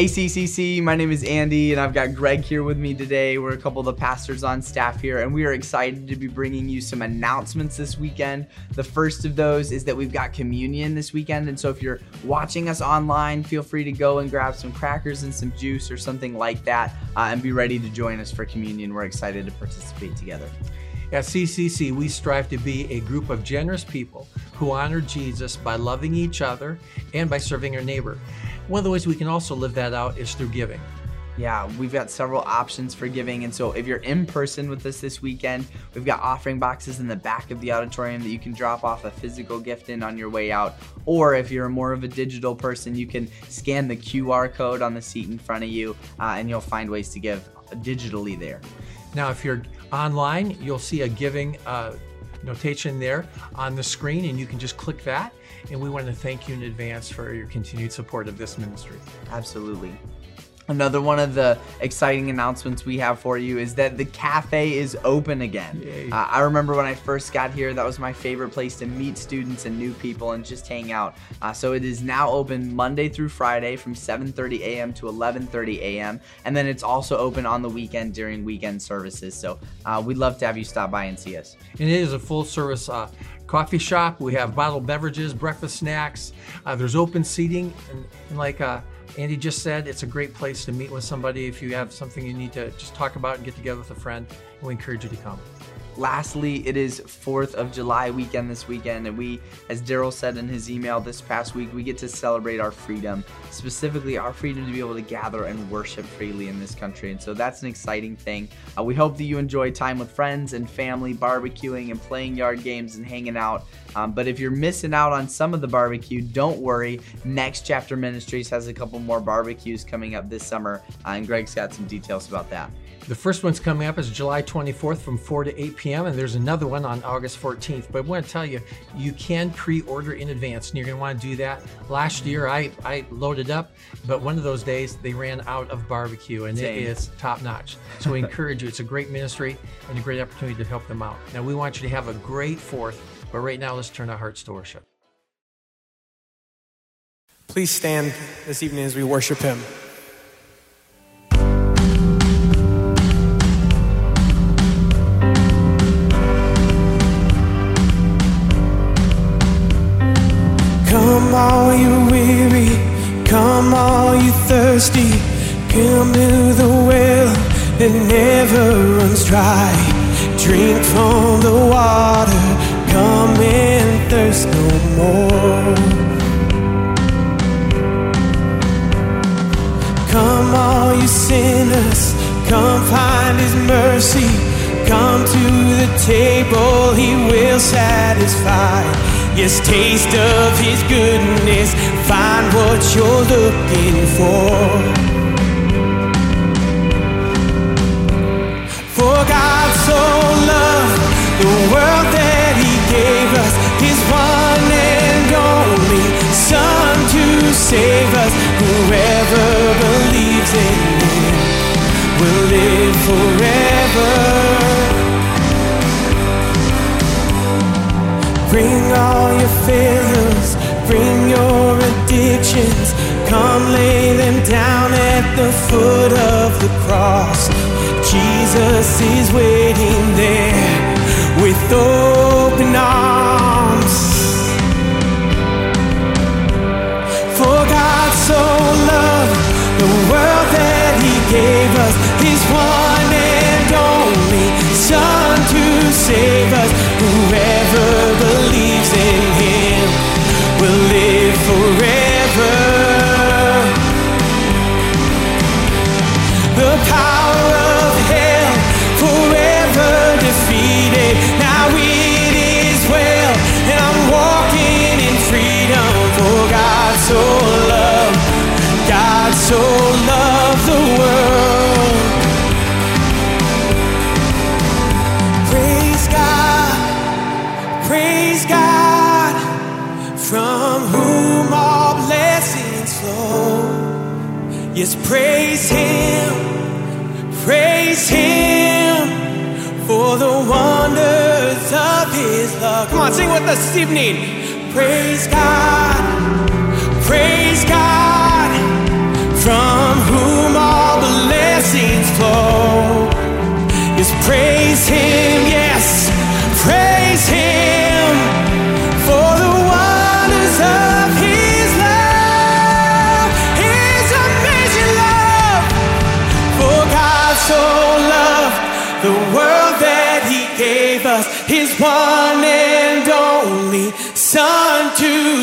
Hey CCC, my name is Andy and I've got Greg here with me today. We're a couple of the pastors on staff here and we are excited to be bringing you some announcements this weekend. The first of those is that we've got communion this weekend and so if you're watching us online, feel free to go and grab some crackers and some juice or something like that uh, and be ready to join us for communion. We're excited to participate together. At CCC, we strive to be a group of generous people who honor Jesus by loving each other and by serving our neighbor. One of the ways we can also live that out is through giving. Yeah, we've got several options for giving. And so if you're in person with us this weekend, we've got offering boxes in the back of the auditorium that you can drop off a physical gift in on your way out. Or if you're more of a digital person, you can scan the QR code on the seat in front of you uh, and you'll find ways to give digitally there. Now, if you're online, you'll see a giving uh, notation there on the screen, and you can just click that. And we want to thank you in advance for your continued support of this ministry. Absolutely. Another one of the exciting announcements we have for you is that the cafe is open again. Uh, I remember when I first got here, that was my favorite place to meet students and new people and just hang out. Uh, so it is now open Monday through Friday from 7:30 a.m. to 11:30 a.m. and then it's also open on the weekend during weekend services. So uh, we'd love to have you stop by and see us. And it is a full service uh, coffee shop. We have bottled beverages, breakfast snacks. Uh, there's open seating, and, and like uh, Andy just said, it's a great place to meet with somebody if you have something you need to just talk about and get together with a friend. And we encourage you to come. Lastly, it is 4th of July weekend this weekend, and we, as Daryl said in his email this past week, we get to celebrate our freedom, specifically our freedom to be able to gather and worship freely in this country. And so that's an exciting thing. Uh, we hope that you enjoy time with friends and family, barbecuing and playing yard games and hanging out. Um, but if you're missing out on some of the barbecue, don't worry. Next Chapter Ministries has a couple more barbecues coming up this summer, uh, and Greg's got some details about that. The first one's coming up is July 24th from 4 to 8 p.m. and there's another one on August 14th. But I want to tell you, you can pre-order in advance and you're going to want to do that. Last year I, I loaded up, but one of those days they ran out of barbecue and Same. it is top notch. So we encourage you. It's a great ministry and a great opportunity to help them out. Now we want you to have a great 4th, but right now let's turn our hearts to worship. Please stand this evening as we worship him. Come all you weary, come all you thirsty, come to the well that never runs dry. Drink from the water, come and thirst no more. Come all you sinners, come find his mercy. Come to the table, he will satisfy. Yes, taste of His goodness. Find what you're looking for. For God so loved the world that gave us His one and only Son to save us. Whoever believes in Him will live forever. Bring all your failures, bring your addictions. Come lay them down at the foot of the cross. Jesus is waiting there with open arms. For God so loved the world that He gave us His one and only Son to save us. Whoever believes Praise Him, praise Him for the wonders of His love. Come on, sing with us this evening. Praise God, praise God, from whom all the blessings flow. is praise Him.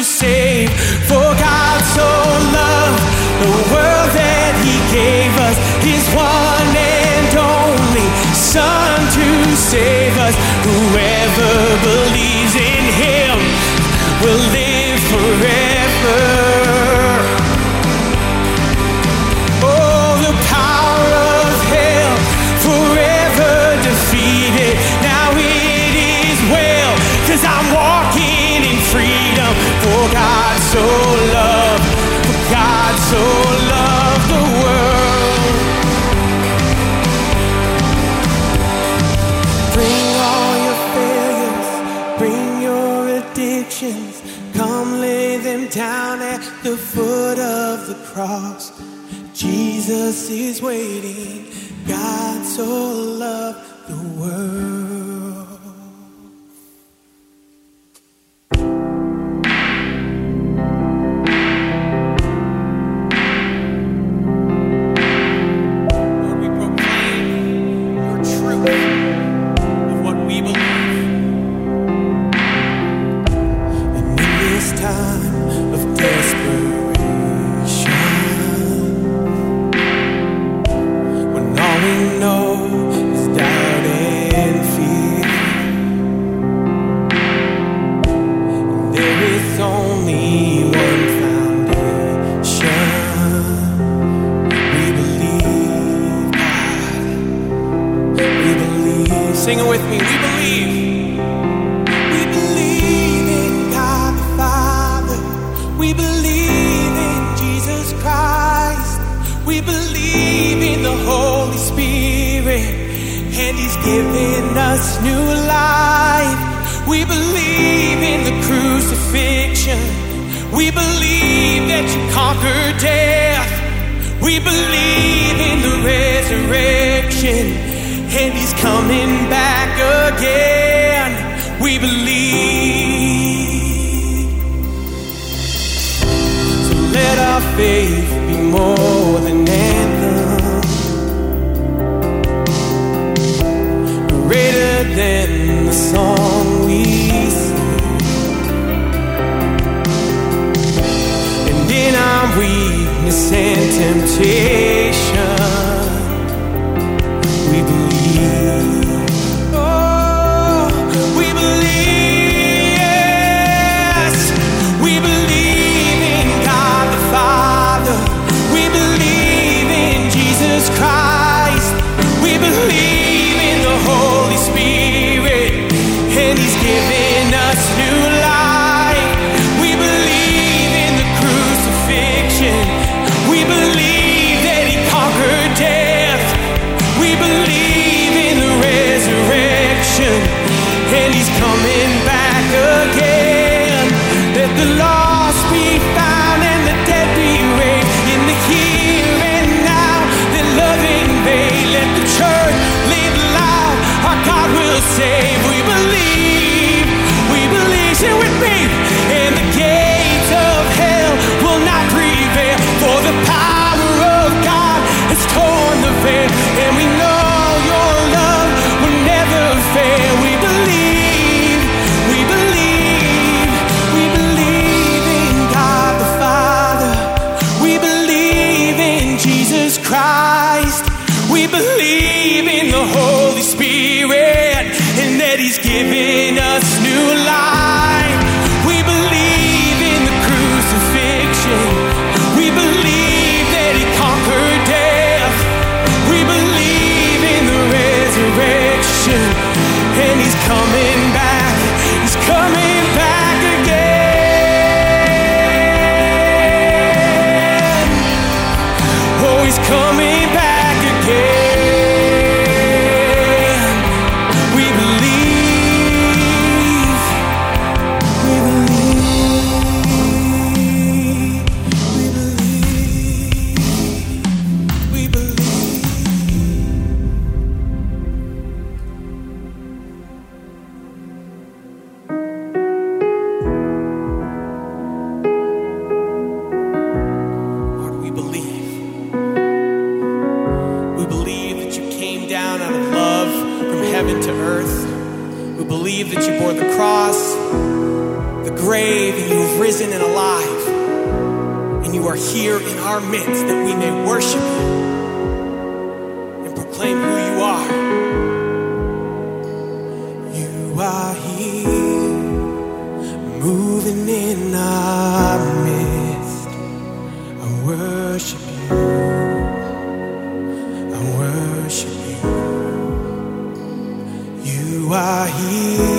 save. For God so loved the world that He gave us His one and only Son to save us. Whoever believes. the foot of the cross, Jesus is waiting. God so loved the world. and he's coming back again. Let the Lord you are here.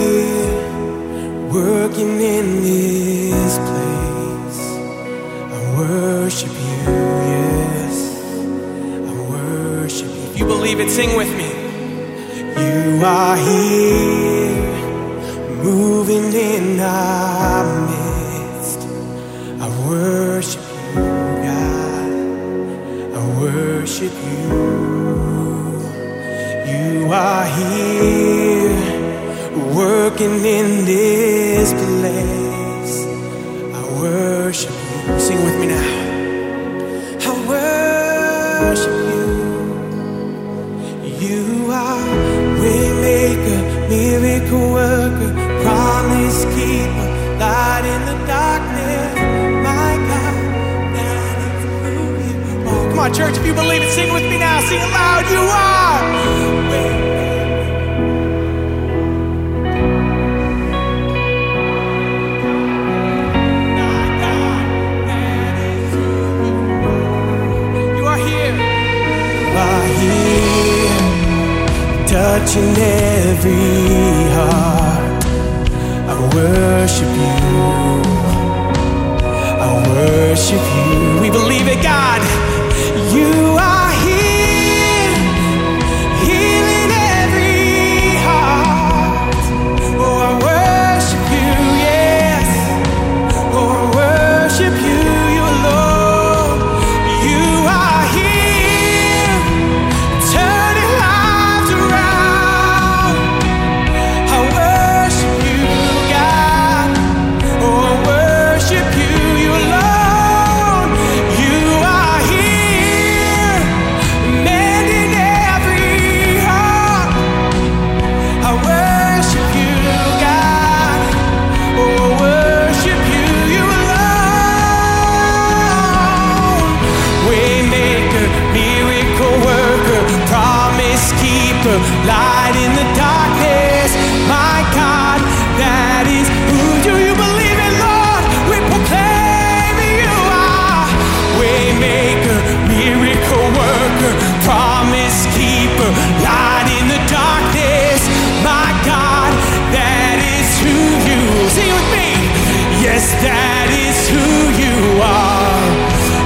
light in the darkness. My God, that is who you believe in, Lord? We proclaim you are waymaker, miracle worker, promise keeper, light in the darkness. My God, that is who you. Sing with me. Yes, that is who you are.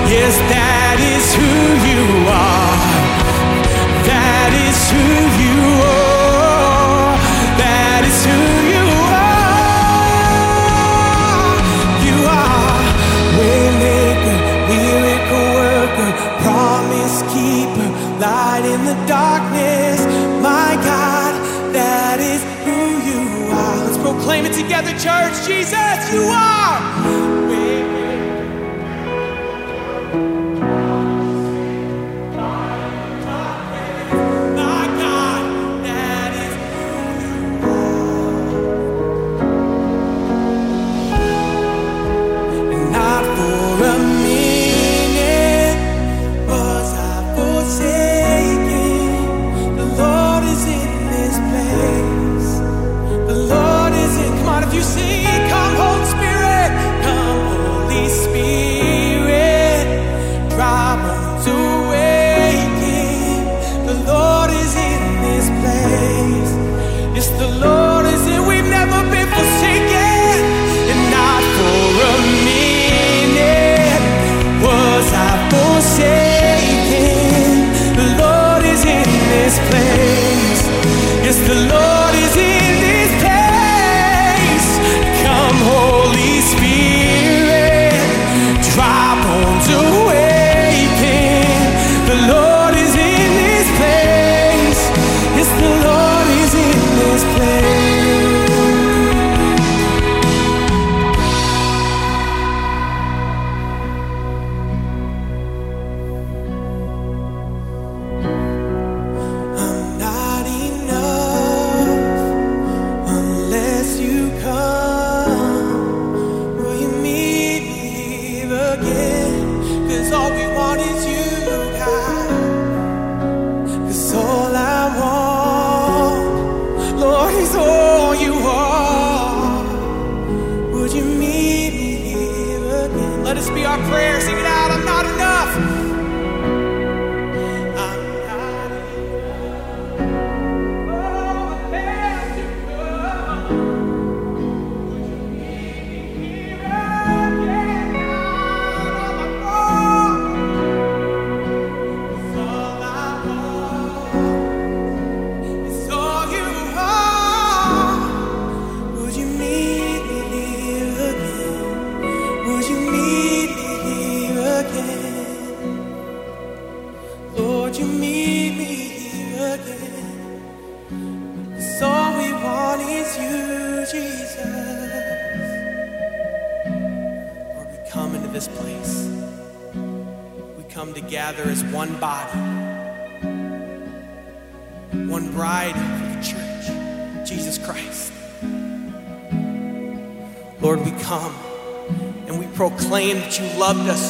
Yes, that is who you are. together, church. Jesus, you are.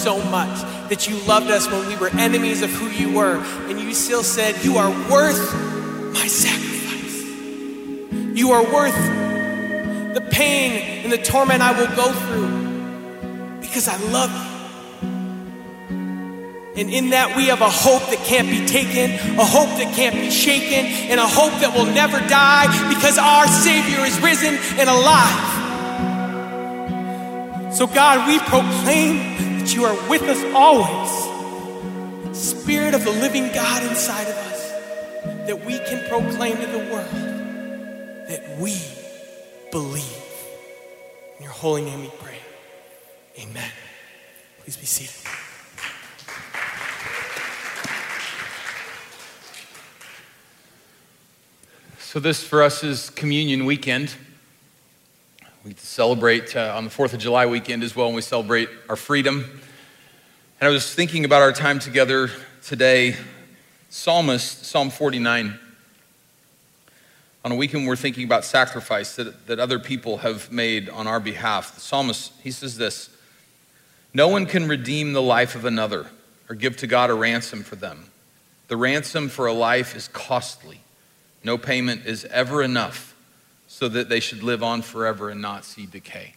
So much, that you loved us when we were enemies of who you were, and you still said, You are worth my sacrifice. You are worth the pain and the torment I will go through because I love you. And in that, we have a hope that can't be taken, a hope that can't be shaken, and a hope that will never die because our Savior is risen and alive. So, God, we proclaim you are with us always. Spirit of the living God inside of us, that we can proclaim to the world that we believe. In your holy name we pray. Amen. Please be seated. So, this for us is communion weekend. We celebrate uh, on the 4th of July weekend as well, and we celebrate our freedom. And I was thinking about our time together today. Psalmist, Psalm 49. On a weekend, we're thinking about sacrifice that, that other people have made on our behalf. The psalmist, he says this No one can redeem the life of another or give to God a ransom for them. The ransom for a life is costly. No payment is ever enough so that they should live on forever and not see decay.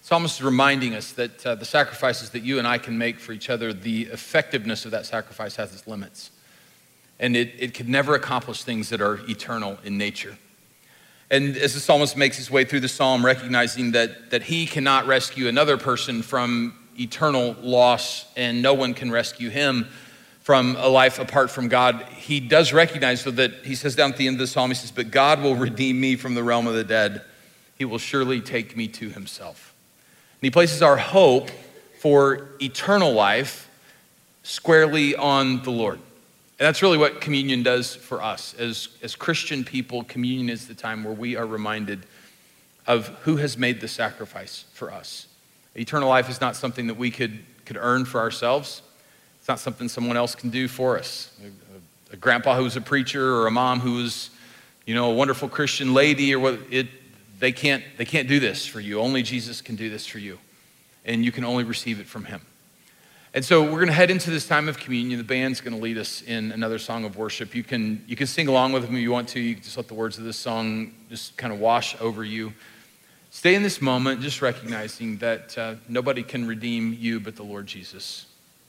Psalmist is reminding us that uh, the sacrifices that you and I can make for each other, the effectiveness of that sacrifice has its limits. And it, it could never accomplish things that are eternal in nature. And as the psalmist makes his way through the psalm, recognizing that, that he cannot rescue another person from eternal loss and no one can rescue him from a life apart from God, he does recognize so that he says down at the end of the psalm, he says, But God will redeem me from the realm of the dead. He will surely take me to himself. And he places our hope for eternal life squarely on the Lord. And that's really what communion does for us. As, as Christian people, communion is the time where we are reminded of who has made the sacrifice for us. Eternal life is not something that we could, could earn for ourselves. It's not something someone else can do for us. A, a grandpa who's a preacher or a mom who's, you know, a wonderful Christian lady or what it they can't they can't do this for you. Only Jesus can do this for you. And you can only receive it from him. And so we're going to head into this time of communion. The band's going to lead us in another song of worship. You can you can sing along with them if you want to. You can just let the words of this song just kind of wash over you. Stay in this moment, just recognizing that uh, nobody can redeem you but the Lord Jesus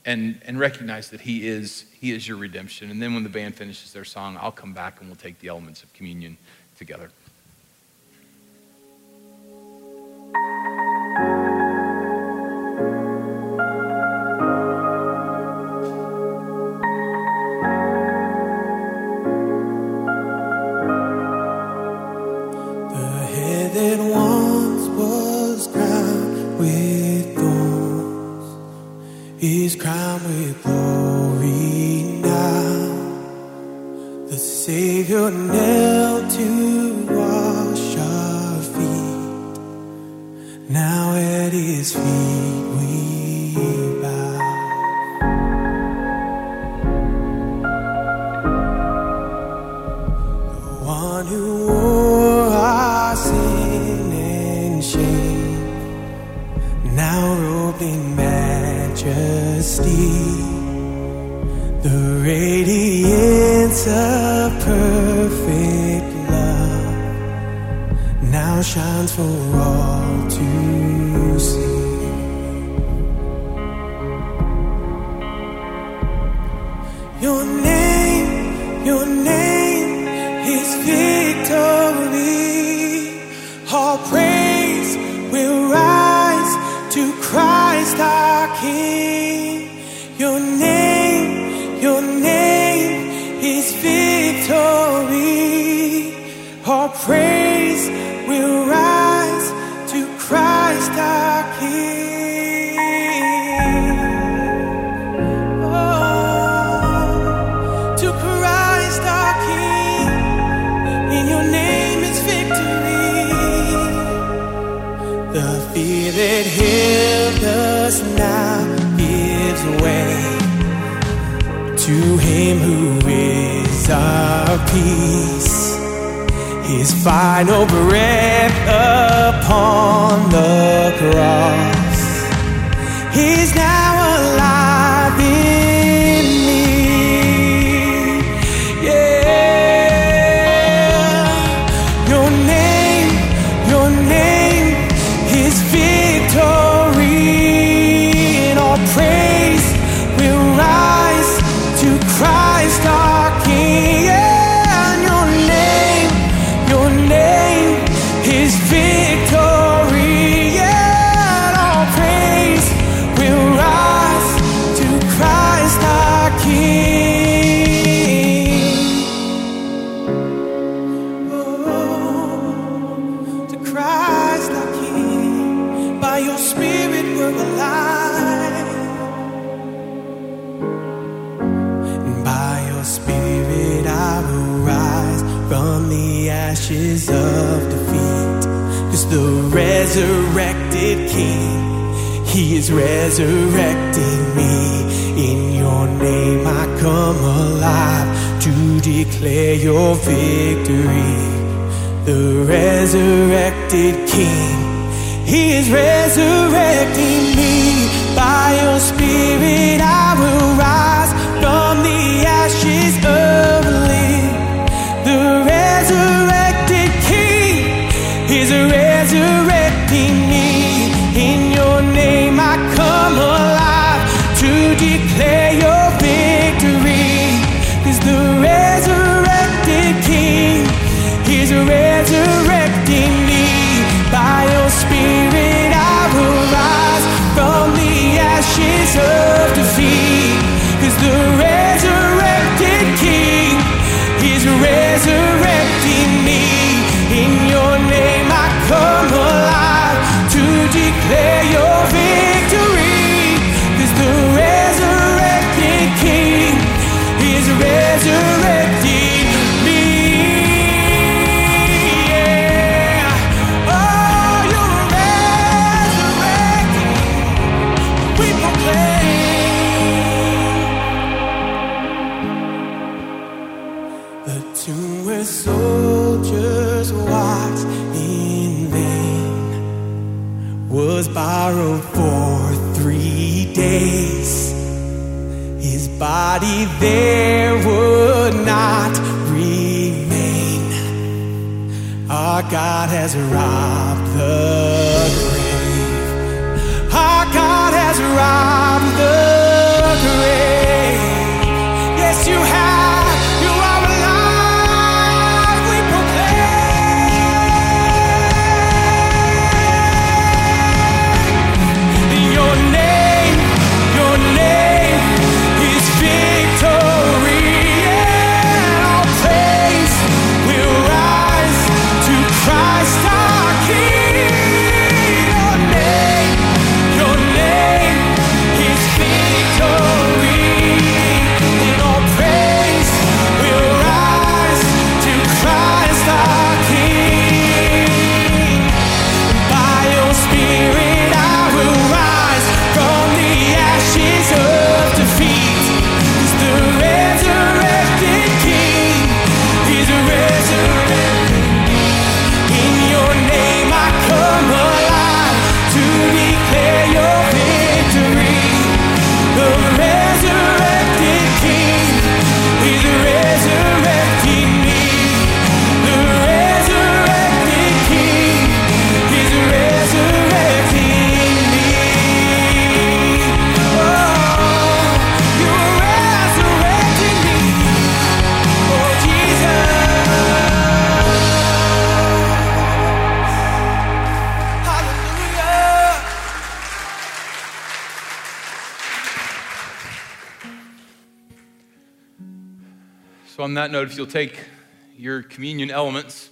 and, and recognize that he is, he is your redemption. And then when the band finishes their song, I'll come back and we'll take the elements of communion together. body there would not remain. Our God has robbed the grave. Our God has robbed the grave. Yes, you have. That note, if you'll take your communion elements,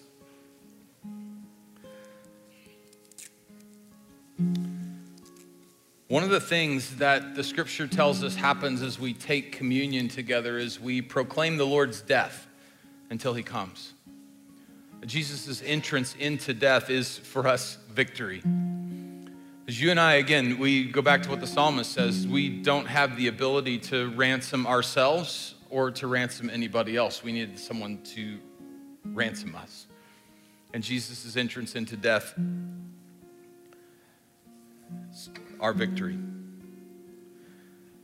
one of the things that the scripture tells us happens as we take communion together is we proclaim the Lord's death until he comes. Jesus' entrance into death is for us victory. As you and I, again, we go back to what the psalmist says we don't have the ability to ransom ourselves or to ransom anybody else. We needed someone to ransom us. And Jesus' entrance into death our victory.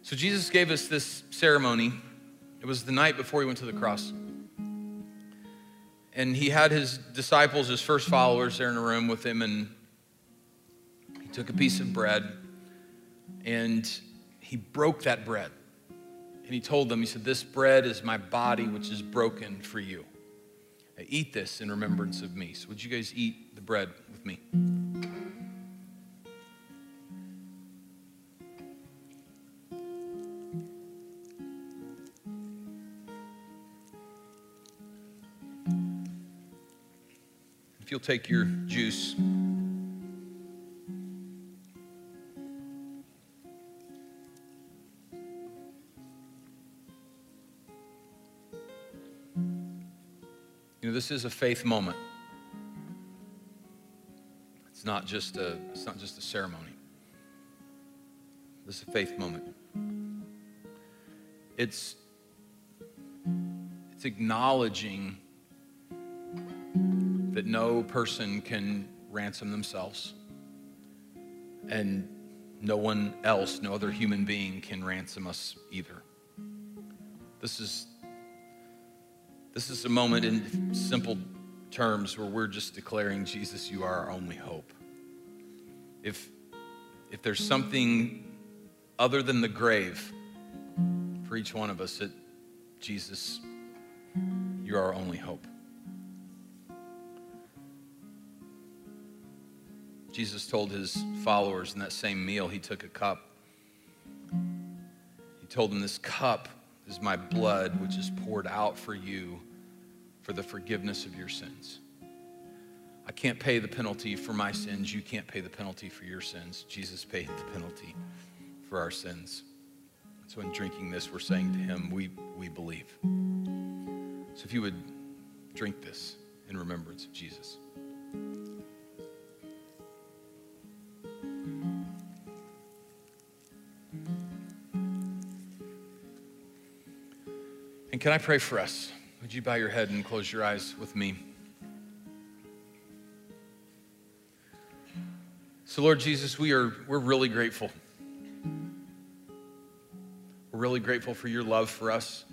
So Jesus gave us this ceremony. It was the night before he went to the cross. And he had his disciples, his first followers, there in a room with him, and he took a piece of bread and he broke that bread. And he told them, He said, This bread is my body, which is broken for you. Eat this in remembrance of me. So, would you guys eat the bread with me? If you'll take your juice. This is a faith moment. It's not just a, it's not just a ceremony. This is a faith moment. It's, it's acknowledging that no person can ransom themselves and no one else, no other human being can ransom us either. This is this is a moment in simple terms where we're just declaring, Jesus, you are our only hope. If, if there's something other than the grave for each one of us, that Jesus, you're our only hope. Jesus told his followers in that same meal, he took a cup. He told them, This cup is my blood, which is poured out for you for the forgiveness of your sins. I can't pay the penalty for my sins. You can't pay the penalty for your sins. Jesus paid the penalty for our sins. So, in drinking this, we're saying to him, We, we believe. So, if you would drink this in remembrance of Jesus. Can I pray for us? Would you bow your head and close your eyes with me? So, Lord Jesus, we are we're really grateful. We're really grateful for your love for us.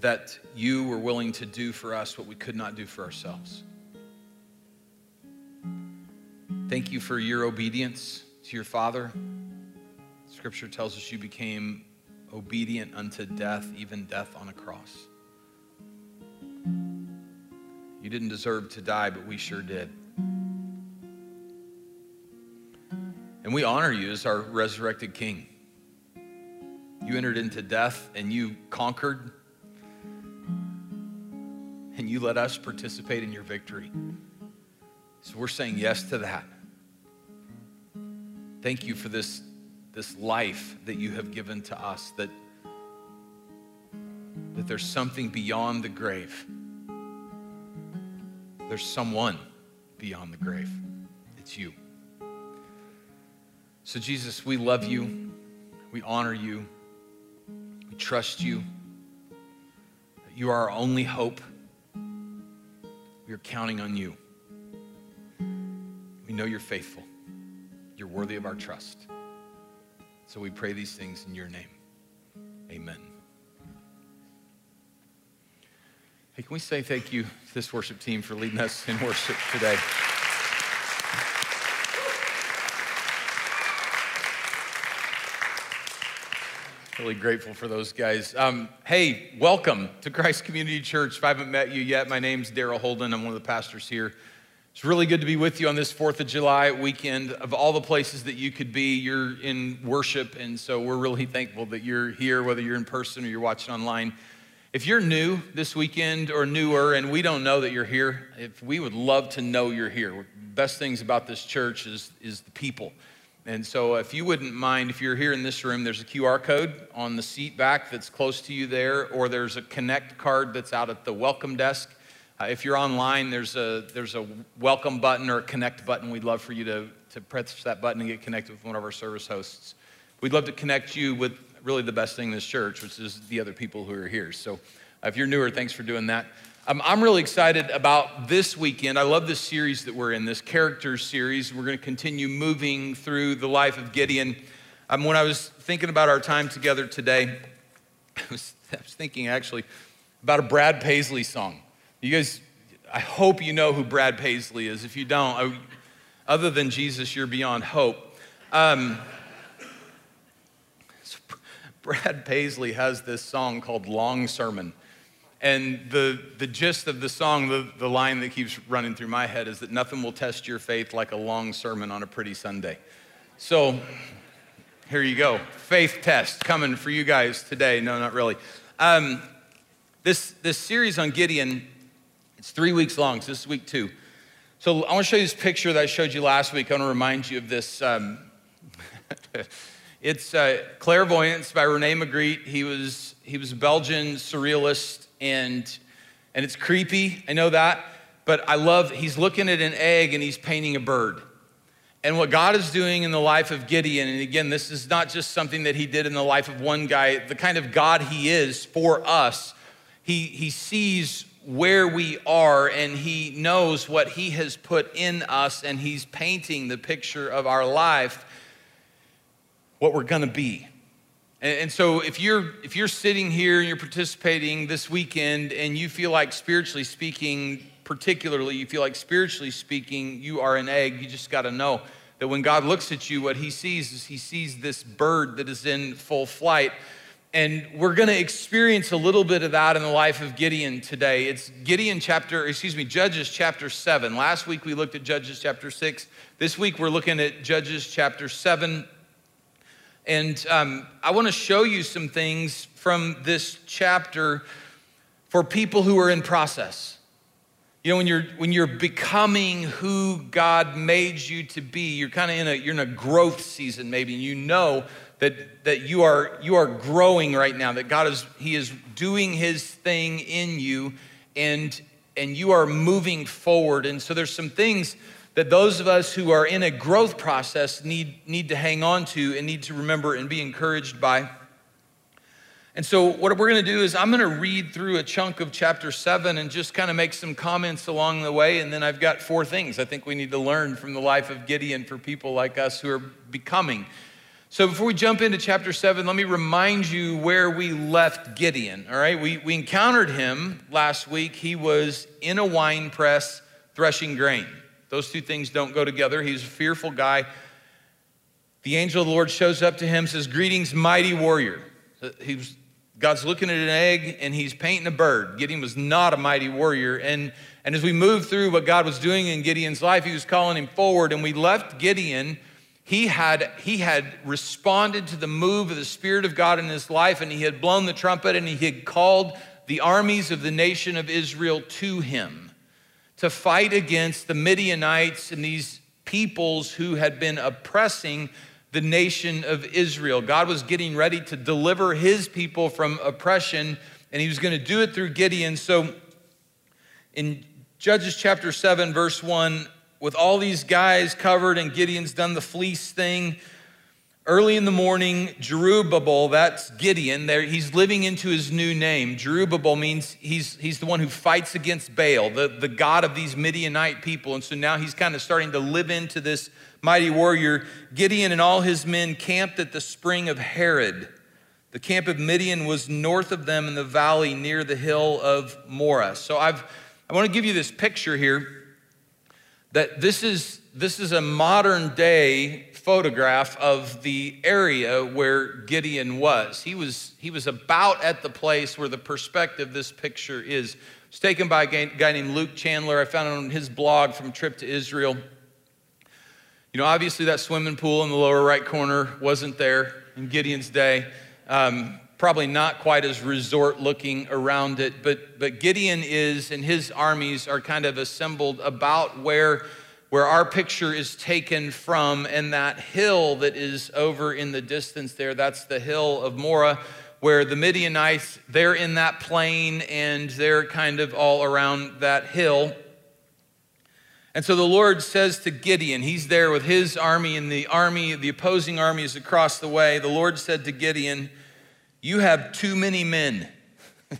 That you were willing to do for us what we could not do for ourselves. Thank you for your obedience to your Father. Scripture tells us you became obedient unto death, even death on a cross. You didn't deserve to die, but we sure did. And we honor you as our resurrected King. You entered into death and you conquered, and you let us participate in your victory. So we're saying yes to that. Thank you for this this life that you have given to us, that, that there's something beyond the grave. There's someone beyond the grave. It's you. So, Jesus, we love you. We honor you. We trust you. You are our only hope. We are counting on you. We know you're faithful. You're worthy of our trust. So we pray these things in your name. Amen. Hey, can we say thank you to this worship team for leading us in worship today? Really grateful for those guys. Um, hey, welcome to Christ Community Church. If I haven't met you yet, my name's Daryl Holden. I'm one of the pastors here. It's really good to be with you on this 4th of July weekend. Of all the places that you could be, you're in worship. And so we're really thankful that you're here, whether you're in person or you're watching online. If you're new this weekend or newer and we don't know that you're here, if we would love to know you're here. Best things about this church is, is the people. And so if you wouldn't mind, if you're here in this room, there's a QR code on the seat back that's close to you there, or there's a connect card that's out at the welcome desk. Uh, if you're online, there's a, there's a welcome button or a connect button. We'd love for you to, to press that button and get connected with one of our service hosts. We'd love to connect you with really the best thing in this church, which is the other people who are here. So uh, if you're newer, thanks for doing that. Um, I'm really excited about this weekend. I love this series that we're in, this character series. We're going to continue moving through the life of Gideon. Um, when I was thinking about our time together today, I was, I was thinking actually about a Brad Paisley song. You guys, I hope you know who Brad Paisley is. If you don't, I, other than Jesus, you're beyond hope. Um, so Brad Paisley has this song called Long Sermon. And the, the gist of the song, the, the line that keeps running through my head is that nothing will test your faith like a long sermon on a pretty Sunday. So here you go. Faith test coming for you guys today. No, not really. Um, this, this series on Gideon it's three weeks long, so this is week two. So I want to show you this picture that I showed you last week. I want to remind you of this. Um, it's uh, Clairvoyance by Rene Magritte. He was, he was a Belgian surrealist, and, and it's creepy. I know that. But I love, he's looking at an egg and he's painting a bird. And what God is doing in the life of Gideon, and again, this is not just something that he did in the life of one guy, the kind of God he is for us, he, he sees where we are and he knows what he has put in us and he's painting the picture of our life what we're going to be. And, and, so if you're if you're sitting here and you're participating this weekend and you feel like spiritually speaking particularly you feel like spiritually speaking you are an egg you just got to know that when god looks at you what he sees is he sees this bird that is in full flight and we're going to experience a little bit of that in the life of Gideon today. It's Gideon chapter, excuse me, Judges chapter 7. Last week we looked at Judges chapter 6. This week we're looking at Judges chapter 7. And um, I want to show you some things from this chapter for people who are in process. You know, when you're when you're becoming who God made you to be, you're kind of in a you're in a growth season maybe, and you know that, that you, are, you are growing right now, that God is, He is doing His thing in you and, and you are moving forward. And so there's some things that those of us who are in a growth process need, need to hang on to and need to remember and be encouraged by. And so, what we're going to do is, I'm going to read through a chunk of chapter seven and just kind of make some comments along the way. And then I've got four things I think we need to learn from the life of Gideon for people like us who are becoming so before we jump into chapter seven, let me remind you where we left Gideon. All right, we, we encountered him last week. He was in a wine press threshing grain. Those two things don't go together. He's a fearful guy. The angel of the Lord shows up to him, says, Greetings, mighty warrior. Uh, he was, God's looking at an egg and he's painting a bird. Gideon was not a mighty warrior. And, and as we move through what God was doing in Gideon's life, he was calling him forward. And we left Gideon he had, he had responded to the move of the Spirit of God in his life, and he had blown the trumpet, and he had called the armies of the nation of Israel to him to fight against the Midianites and these peoples who had been oppressing the nation of Israel. God was getting ready to deliver his people from oppression, and he was going to do it through Gideon. So in Judges chapter 7, verse 1, with all these guys covered, and Gideon's done the fleece thing. Early in the morning, Jerubbaal, that's Gideon, there, he's living into his new name. Jerubbaal means he's, he's the one who fights against Baal, the, the god of these Midianite people. And so now he's kind of starting to live into this mighty warrior. Gideon and all his men camped at the spring of Harod. The camp of Midian was north of them in the valley near the hill of Moreh. So I've, I want to give you this picture here that this is, this is a modern day photograph of the area where Gideon was. He was, he was about at the place where the perspective this picture is. was taken by a guy named Luke Chandler. I found it on his blog from trip to Israel. You know, obviously that swimming pool in the lower right corner wasn't there in Gideon's day. Um, probably not quite as resort looking around it, but, but Gideon is and his armies are kind of assembled about where, where our picture is taken from, and that hill that is over in the distance there, that's the hill of Moreh, where the Midianites, they're in that plain and they're kind of all around that hill. And so the Lord says to Gideon, he's there with his army, and the army, the opposing army is across the way. The Lord said to Gideon, You have too many men.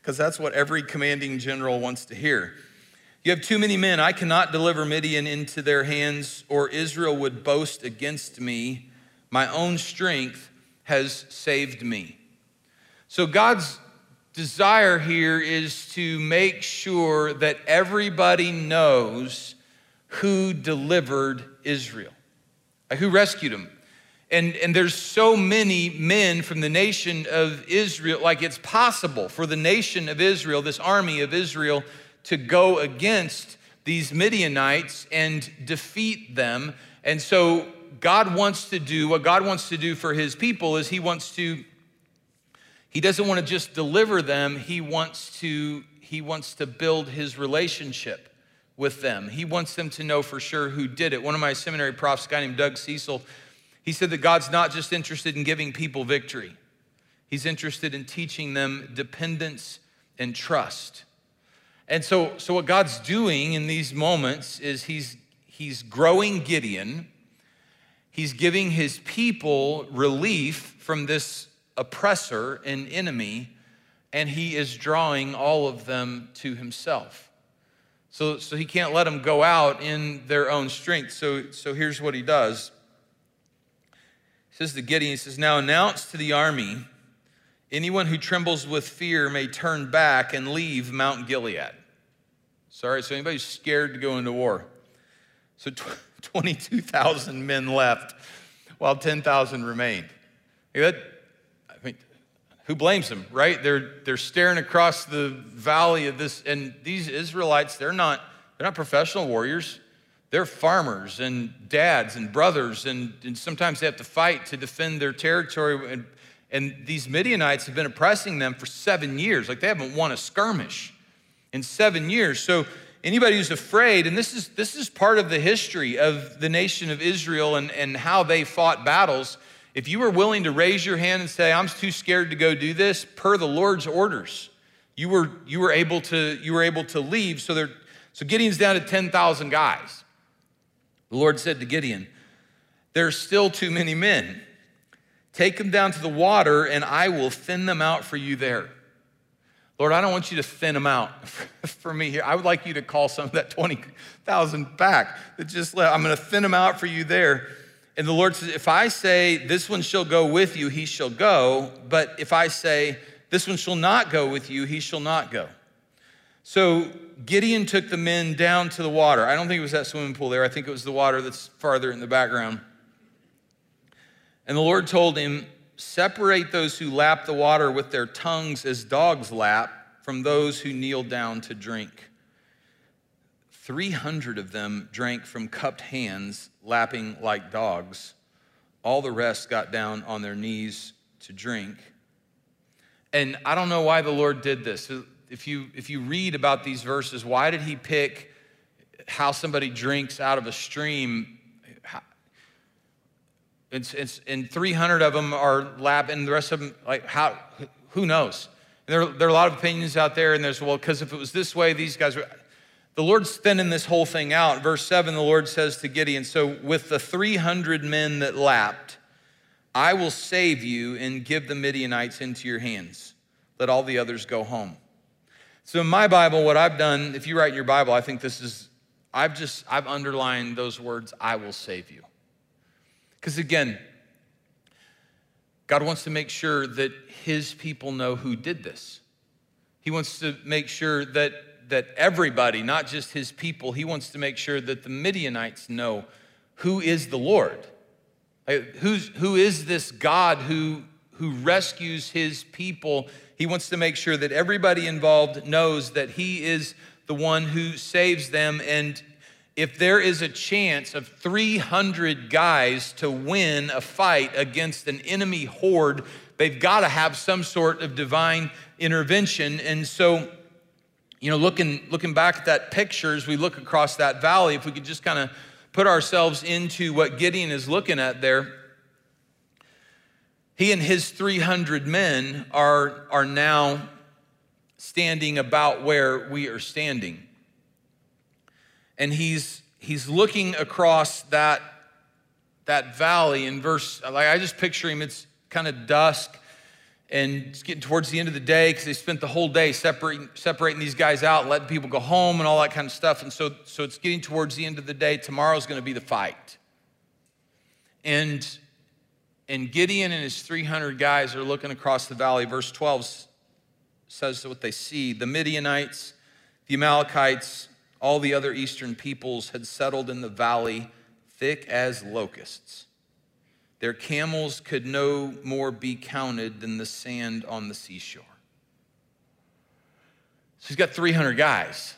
Because that's what every commanding general wants to hear. You have too many men. I cannot deliver Midian into their hands, or Israel would boast against me. My own strength has saved me. So God's desire here is to make sure that everybody knows who delivered Israel, who rescued them. And, and there's so many men from the nation of Israel, like it's possible for the nation of Israel, this army of Israel, to go against these Midianites and defeat them. And so God wants to do, what God wants to do for his people is he wants to he doesn't want to just deliver them, he wants to he wants to build his relationship with them. He wants them to know for sure who did it. One of my seminary profs, a guy named Doug Cecil, he said that God's not just interested in giving people victory. He's interested in teaching them dependence and trust. And so, so what God's doing in these moments is he's, he's growing Gideon. He's giving his people relief from this oppressor and enemy, and he is drawing all of them to himself. So, so he can't let them go out in their own strength. So, so here's what he does. Says to Gideon, he says, Now announce to the army, anyone who trembles with fear may turn back and leave Mount Gilead. Sorry, so anybody who's scared to go into war. So 22,000 men left while 10,000 remained. That, who blames them, right? They're, they're staring across the valley of this, and these Israelites, they're not, they're not professional warriors. They're farmers and dads and brothers, and, and sometimes they have to fight to defend their territory. And, and these Midianites have been oppressing them for seven years. Like they haven't won a skirmish in seven years. So anybody who's afraid, and this is this is part of the history of the nation of Israel and, and how they fought battles if you were willing to raise your hand and say, I'm too scared to go do this, per the Lord's orders, you were, you were, able, to, you were able to leave. So, there, so Gideon's down to 10,000 guys. The Lord said to Gideon, There are still too many men. Take them down to the water, and I will thin them out for you there. Lord, I don't want you to thin them out for me here. I would like you to call some of that 20,000 back that just left. I'm going to thin them out for you there. And the Lord says, If I say, This one shall go with you, he shall go. But if I say, This one shall not go with you, he shall not go. So Gideon took the men down to the water. I don't think it was that swimming pool there. I think it was the water that's farther in the background. And the Lord told him, Separate those who lap the water with their tongues as dogs lap from those who kneel down to drink. 300 of them drank from cupped hands, lapping like dogs. All the rest got down on their knees to drink. And I don't know why the Lord did this. If you, if you read about these verses, why did He pick how somebody drinks out of a stream? It's, it's, and 300 of them are lapping, and the rest of them, like, how, who knows? There, there are a lot of opinions out there, and there's, well, because if it was this way, these guys were. The Lord's thinning this whole thing out. Verse 7, the Lord says to Gideon, So with the 300 men that lapped, I will save you and give the Midianites into your hands. Let all the others go home. So in my Bible, what I've done, if you write in your Bible, I think this is, I've just, I've underlined those words, I will save you. Because again, God wants to make sure that his people know who did this. He wants to make sure that that everybody, not just his people, he wants to make sure that the Midianites know who is the Lord. Who's, who is this God who, who rescues his people. He wants to make sure that everybody involved knows that he is the one who saves them. And if there is a chance of 300 guys to win a fight against an enemy horde, they've got to have some sort of divine intervention. And so, you know, looking, looking back at that picture as we look across that valley, if we could just kind of put ourselves into what Gideon is looking at there, he and his 300 men are, are now standing about where we are standing. And he's, he's looking across that, that valley in verse, like I just picture him, it's kind of dusk and it's getting towards the end of the day because they spent the whole day separating, separating these guys out letting people go home and all that kind of stuff. And so, so it's getting towards the end of the day. Tomorrow's going to be the fight. And, and Gideon and his 300 guys are looking across the valley. Verse 12 says what they see. The Midianites, the Amalekites, all the other eastern peoples had settled in the valley thick as locusts. Their camels could no more be counted than the sand on the seashore. So he's got 300 guys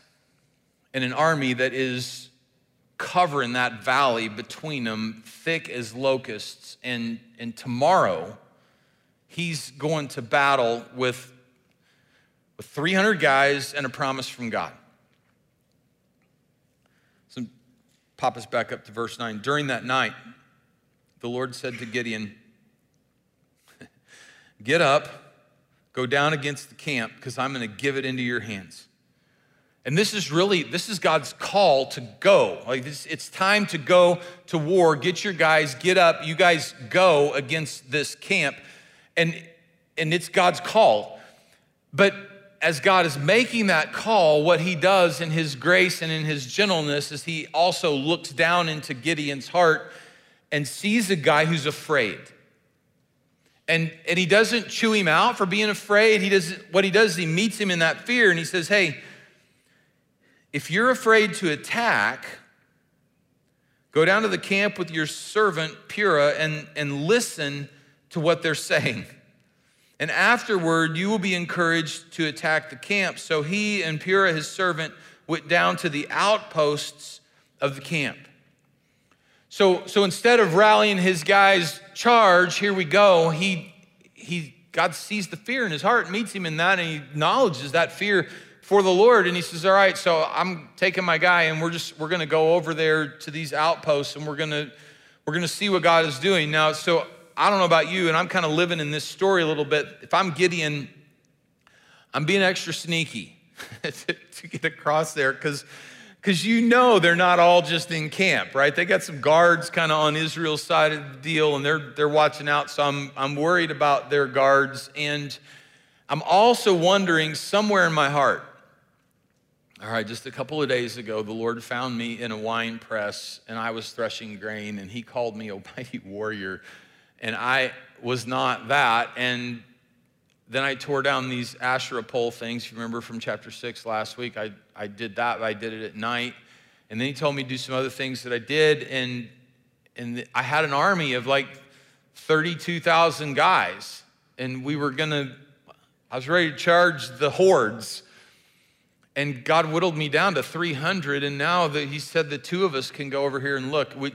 and an army that is covering that valley between them, thick as locusts. And, and tomorrow, he's going to battle with, with 300 guys and a promise from God. So pop us back up to verse 9. During that night, the Lord said to Gideon, Get up, go down against the camp, because I'm going to give it into your hands. And this is really, this is God's call to go. Like this, it's time to go to war. Get your guys, get up. You guys go against this camp. And, and it's God's call. But as God is making that call, what he does in his grace and in his gentleness is he also looks down into Gideon's heart and sees a guy who's afraid. And, and he doesn't chew him out for being afraid. He doesn't, what he does is he meets him in that fear and he says, Hey, if you're afraid to attack, go down to the camp with your servant Purah and, and listen to what they're saying. And afterward, you will be encouraged to attack the camp. So he and Purah, his servant, went down to the outposts of the camp. So, so instead of rallying his guys, charge, here we go, he, he, God sees the fear in his heart, meets him in that, and he acknowledges that fear for the Lord. And he says, All right, so I'm taking my guy, and we're just, we're gonna go over there to these outposts, and we're gonna, we're gonna see what God is doing. Now, so I don't know about you, and I'm kind of living in this story a little bit. If I'm Gideon, I'm being extra sneaky to, to get across there because because you know they're not all just in camp, right? They got some guards kind of on Israel's side of the deal, and they're they're watching out. So I'm I'm worried about their guards, and I'm also wondering somewhere in my heart. All right, just a couple of days ago, the Lord found me in a wine press, and I was threshing grain, and He called me a mighty warrior, and I was not that, and then I tore down these Asherah pole things. You remember from chapter six last week, I, I did that, I did it at night. And then he told me to do some other things that I did. And, and I had an army of like 32,000 guys. And we were going to, I was ready to charge the hordes. And God whittled me down to 300. And now that he said the two of us can go over here and look. We,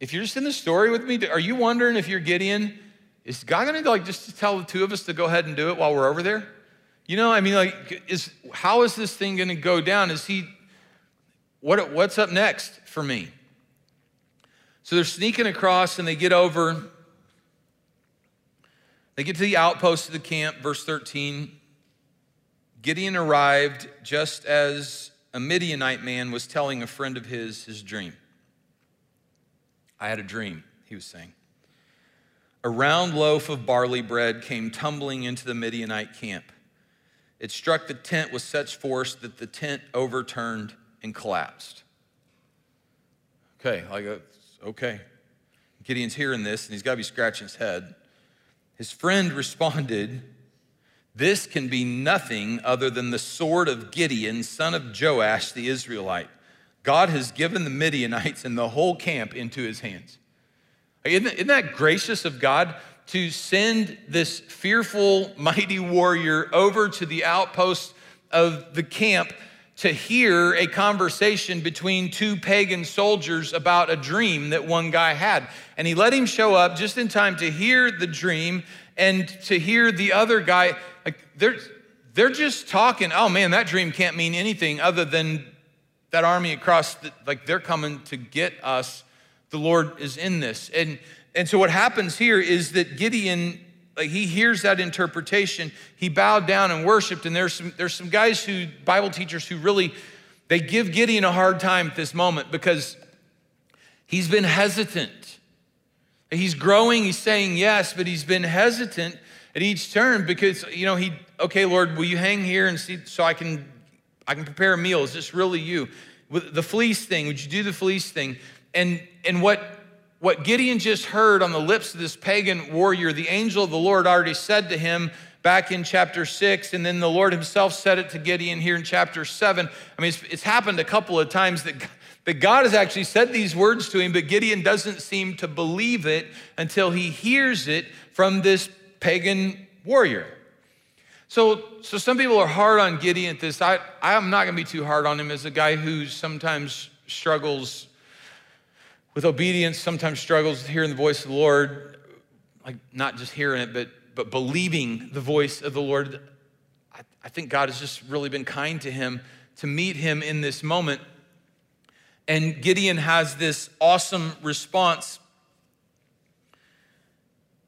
if you're just in the story with me, are you wondering if you're Gideon? Is God gonna like just tell the two of us to go ahead and do it while we're over there? You know, I mean, like, is how is this thing gonna go down? Is he what what's up next for me? So they're sneaking across and they get over. They get to the outpost of the camp, verse 13. Gideon arrived just as a Midianite man was telling a friend of his his dream. I had a dream, he was saying. A round loaf of barley bread came tumbling into the Midianite camp. It struck the tent with such force that the tent overturned and collapsed. Okay, like, okay. Gideon's hearing this and he's got to be scratching his head. His friend responded, This can be nothing other than the sword of Gideon, son of Joash the Israelite. God has given the Midianites and the whole camp into his hands. Isn't that gracious of God to send this fearful, mighty warrior over to the outpost of the camp to hear a conversation between two pagan soldiers about a dream that one guy had. And he let him show up just in time to hear the dream and to hear the other guy. Like they're, they're just talking, oh man, that dream can't mean anything other than that army across, the, like they're coming to get us. The Lord is in this. And, and so what happens here is that Gideon like he hears that interpretation he bowed down and worshiped and there's some there's some guys who bible teachers who really they give gideon a hard time at this moment because he's been hesitant he's growing he's saying yes but he's been hesitant at each turn because you know he okay lord will you hang here and see so i can i can prepare a meal? Is this really you? With the fleece thing would you do the fleece thing? And and what what Gideon just heard on the lips of this pagan warrior, the angel of the Lord already said to him back in chapter six, and then the Lord himself said it to Gideon here in chapter seven. I mean, it's, it's happened a couple of times that, that God has actually said these words to him, but Gideon doesn't seem to believe it until he hears it from this pagan warrior. So, so some people are hard on Gideon at this. I, I'm not going to be too hard on him as a guy who sometimes struggles with obedience sometimes struggles hearing the voice of the Lord, like not just hearing it, but, but believing the voice of the Lord. I, I think God has just really been kind to him to meet him in this moment. And Gideon has this awesome response.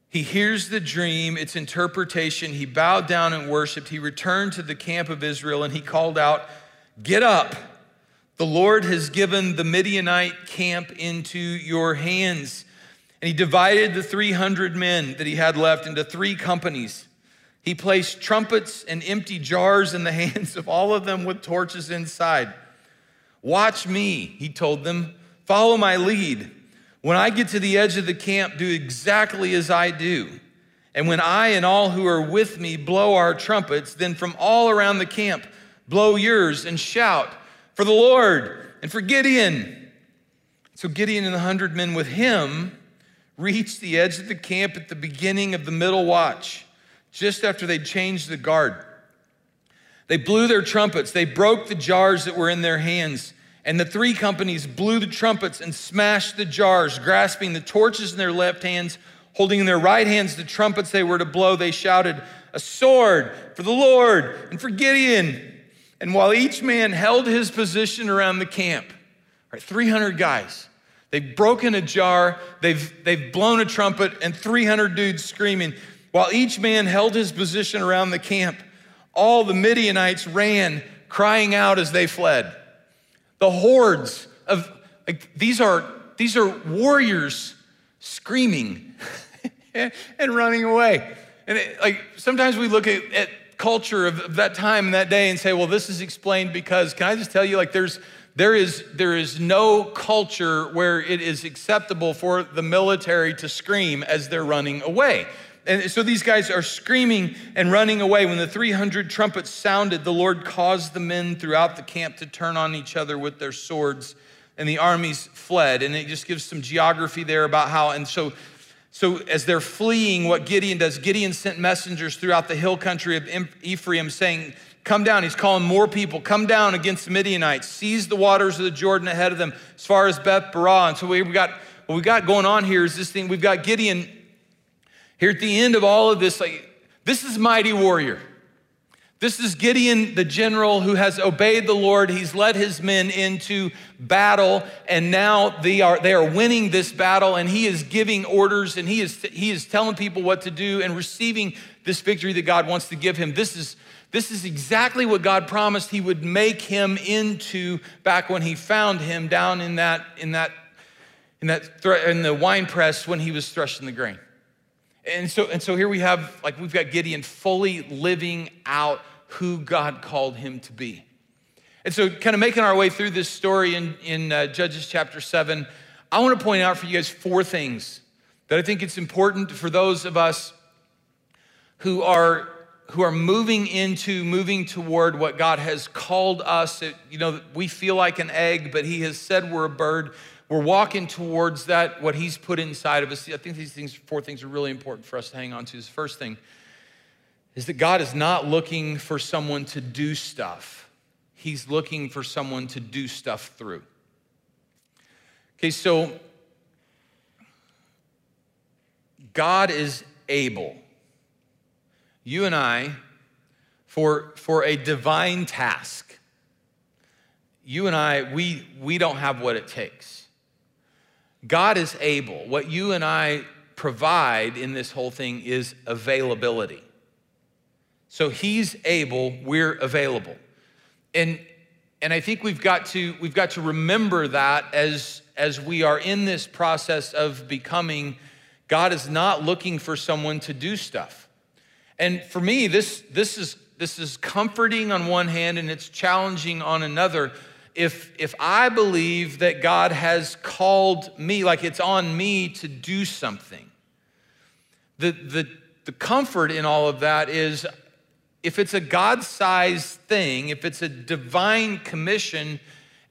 He hears the dream, its interpretation. He bowed down and worshiped. He returned to the camp of Israel and he called out, Get up! The Lord has given the Midianite camp into your hands. And he divided the 300 men that he had left into three companies. He placed trumpets and empty jars in the hands of all of them with torches inside. Watch me, he told them. Follow my lead. When I get to the edge of the camp, do exactly as I do. And when I and all who are with me blow our trumpets, then from all around the camp, blow yours and shout for the Lord and for Gideon. So Gideon and the hundred men with him reached the edge of the camp at the beginning of the middle watch, just after they'd changed the guard. They blew their trumpets, they broke the jars that were in their hands. And the three companies blew the trumpets and smashed the jars, grasping the torches in their left hands, holding in their right hands the trumpets they were to blow. They shouted, A sword for the Lord and for Gideon. And while each man held his position around the camp, right, 300 guys, they've broken a jar, they've, they've blown a trumpet, and 300 dudes screaming. While each man held his position around the camp, all the Midianites ran, crying out as they fled. The hordes of, like, these are, these are warriors screaming and running away. And it, like sometimes we look at, at culture of that time and that day and say, well, this is explained because, can I just tell you, like, there's, there is, there is no culture where it is acceptable for the military to scream as they're running away. And so these guys are screaming and running away. When the 300 trumpets sounded, the Lord caused the men throughout the camp to turn on each other with their swords, and the armies fled. And it just gives some geography there about how, and so so, as they're fleeing, what Gideon does, Gideon sent messengers throughout the hill country of Ephraim saying, Come down. He's calling more people. Come down against the Midianites. Seize the waters of the Jordan ahead of them as far as Beth Barah. And so, we got what we got going on here is this thing. We've got Gideon here at the end of all of this. Like, this is mighty warrior. This is Gideon, the general who has obeyed the Lord. He's led his men into battle, and now they are, they are winning this battle, and he is giving orders, and he is, he is telling people what to do and receiving this victory that God wants to give him. This is, this is exactly what God promised he would make him into back when he found him down in that, in that, in that, in the wine press when he was threshing the grain. And so, and so here we have, like, we've got Gideon fully living out who God called him to be. And so, kind of making our way through this story in, in uh, Judges chapter 7, I want to point out for you guys four things that I think it's important for those of us who are who are moving into moving toward what God has called us. It, you know, we feel like an egg, but He has said we're a bird. We're walking towards that, what He's put inside of us. I think these things, four things are really important for us to hang on to. The first thing is that God is not looking for someone to do stuff, He's looking for someone to do stuff through. Okay, so God is able. You and I, for, for a divine task, you and I, we, we don't have what it takes. God is able. What you and I provide in this whole thing is availability. So he's able, we're available. And and I think we've got to we've got to remember that as as we are in this process of becoming God is not looking for someone to do stuff. And for me this this is this is comforting on one hand and it's challenging on another. If if I believe that God has called me like it's on me to do something. The the the comfort in all of that is if it's a God sized thing, if it's a divine commission,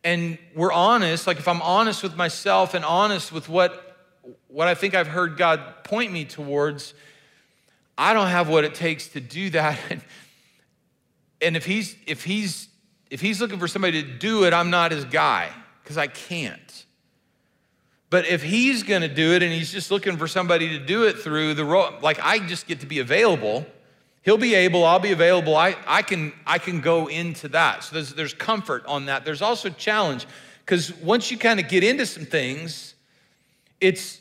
and we're honest, like if I'm honest with myself and honest with what, what I think I've heard God point me towards, I don't have what it takes to do that. and if he's, if he's, if he's looking for somebody to do it, I'm not his guy because I can't. But if he's going to do it and he's just looking for somebody to do it through the role, like I just get to be available He'll be able, I'll be available. I, I, can, I can go into that. So there's, there's comfort on that. There's also challenge because once you kind of get into some things, it's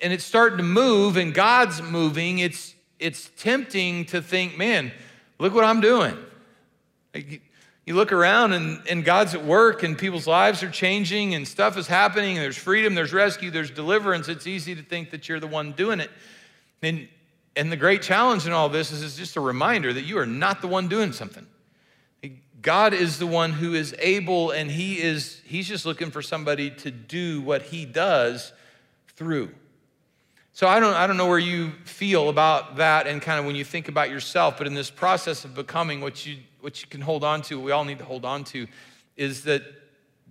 and it's starting to move and God's moving, it's it's tempting to think, man, look what I'm doing. You look around and, and God's at work and people's lives are changing and stuff is happening and there's freedom, there's rescue, there's deliverance. It's easy to think that you're the one doing it. And and the great challenge in all this is it's just a reminder that you are not the one doing something. God is the one who is able, and He is, He's just looking for somebody to do what He does through. So I don't, I don't know where you feel about that and kind of when you think about yourself, but in this process of becoming what you what you can hold on to, we all need to hold on to, is that,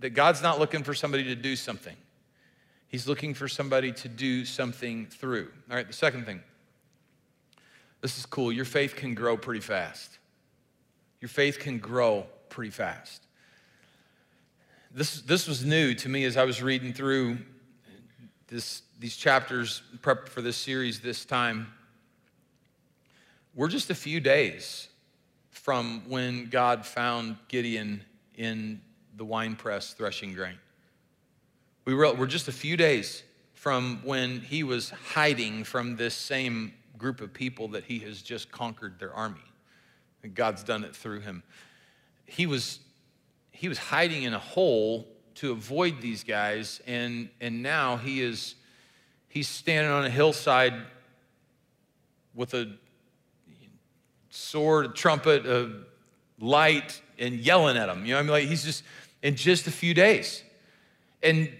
that God's not looking for somebody to do something. He's looking for somebody to do something through. All right, the second thing. This is cool. Your faith can grow pretty fast. Your faith can grow pretty fast. This, this was new to me as I was reading through this, these chapters, prep for this series this time. We're just a few days from when God found Gideon in the winepress threshing grain. We were, we're just a few days from when he was hiding from this same group of people that he has just conquered their army. And God's done it through him. He was, he was hiding in a hole to avoid these guys, and, and now he is he's standing on a hillside with a sword, a trumpet, a light, and yelling at him. You know, I mean, like he's just in just a few days. And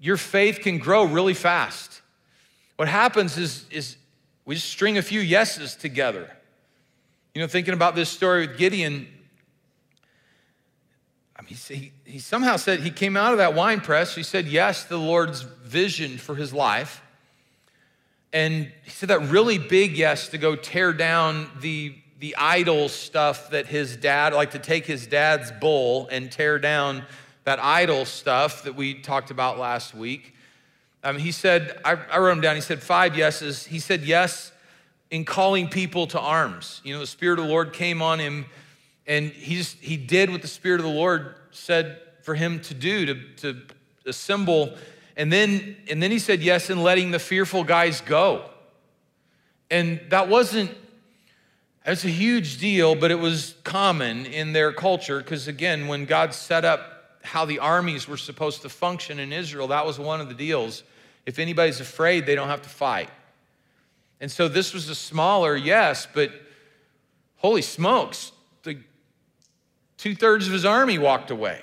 your faith can grow really fast. What happens is, is we just string a few yeses together. You know, thinking about this story with Gideon, I mean, he, he somehow said he came out of that wine press. He said yes to the Lord's vision for his life. And he said that really big yes to go tear down the, the idol stuff that his dad, like to take his dad's bull and tear down that idol stuff that we talked about last week. Um, he said, I, I wrote him down, he said five yeses. He said yes in calling people to arms. You know, the Spirit of the Lord came on him, and he's, he did what the Spirit of the Lord said for him to do, to, to assemble. And then, and then he said yes in letting the fearful guys go. And that wasn't, that's a huge deal, but it was common in their culture because, again, when God set up how the armies were supposed to function in Israel. That was one of the deals. If anybody's afraid, they don't have to fight. And so this was a smaller, yes, but holy smokes, the two thirds of his army walked away.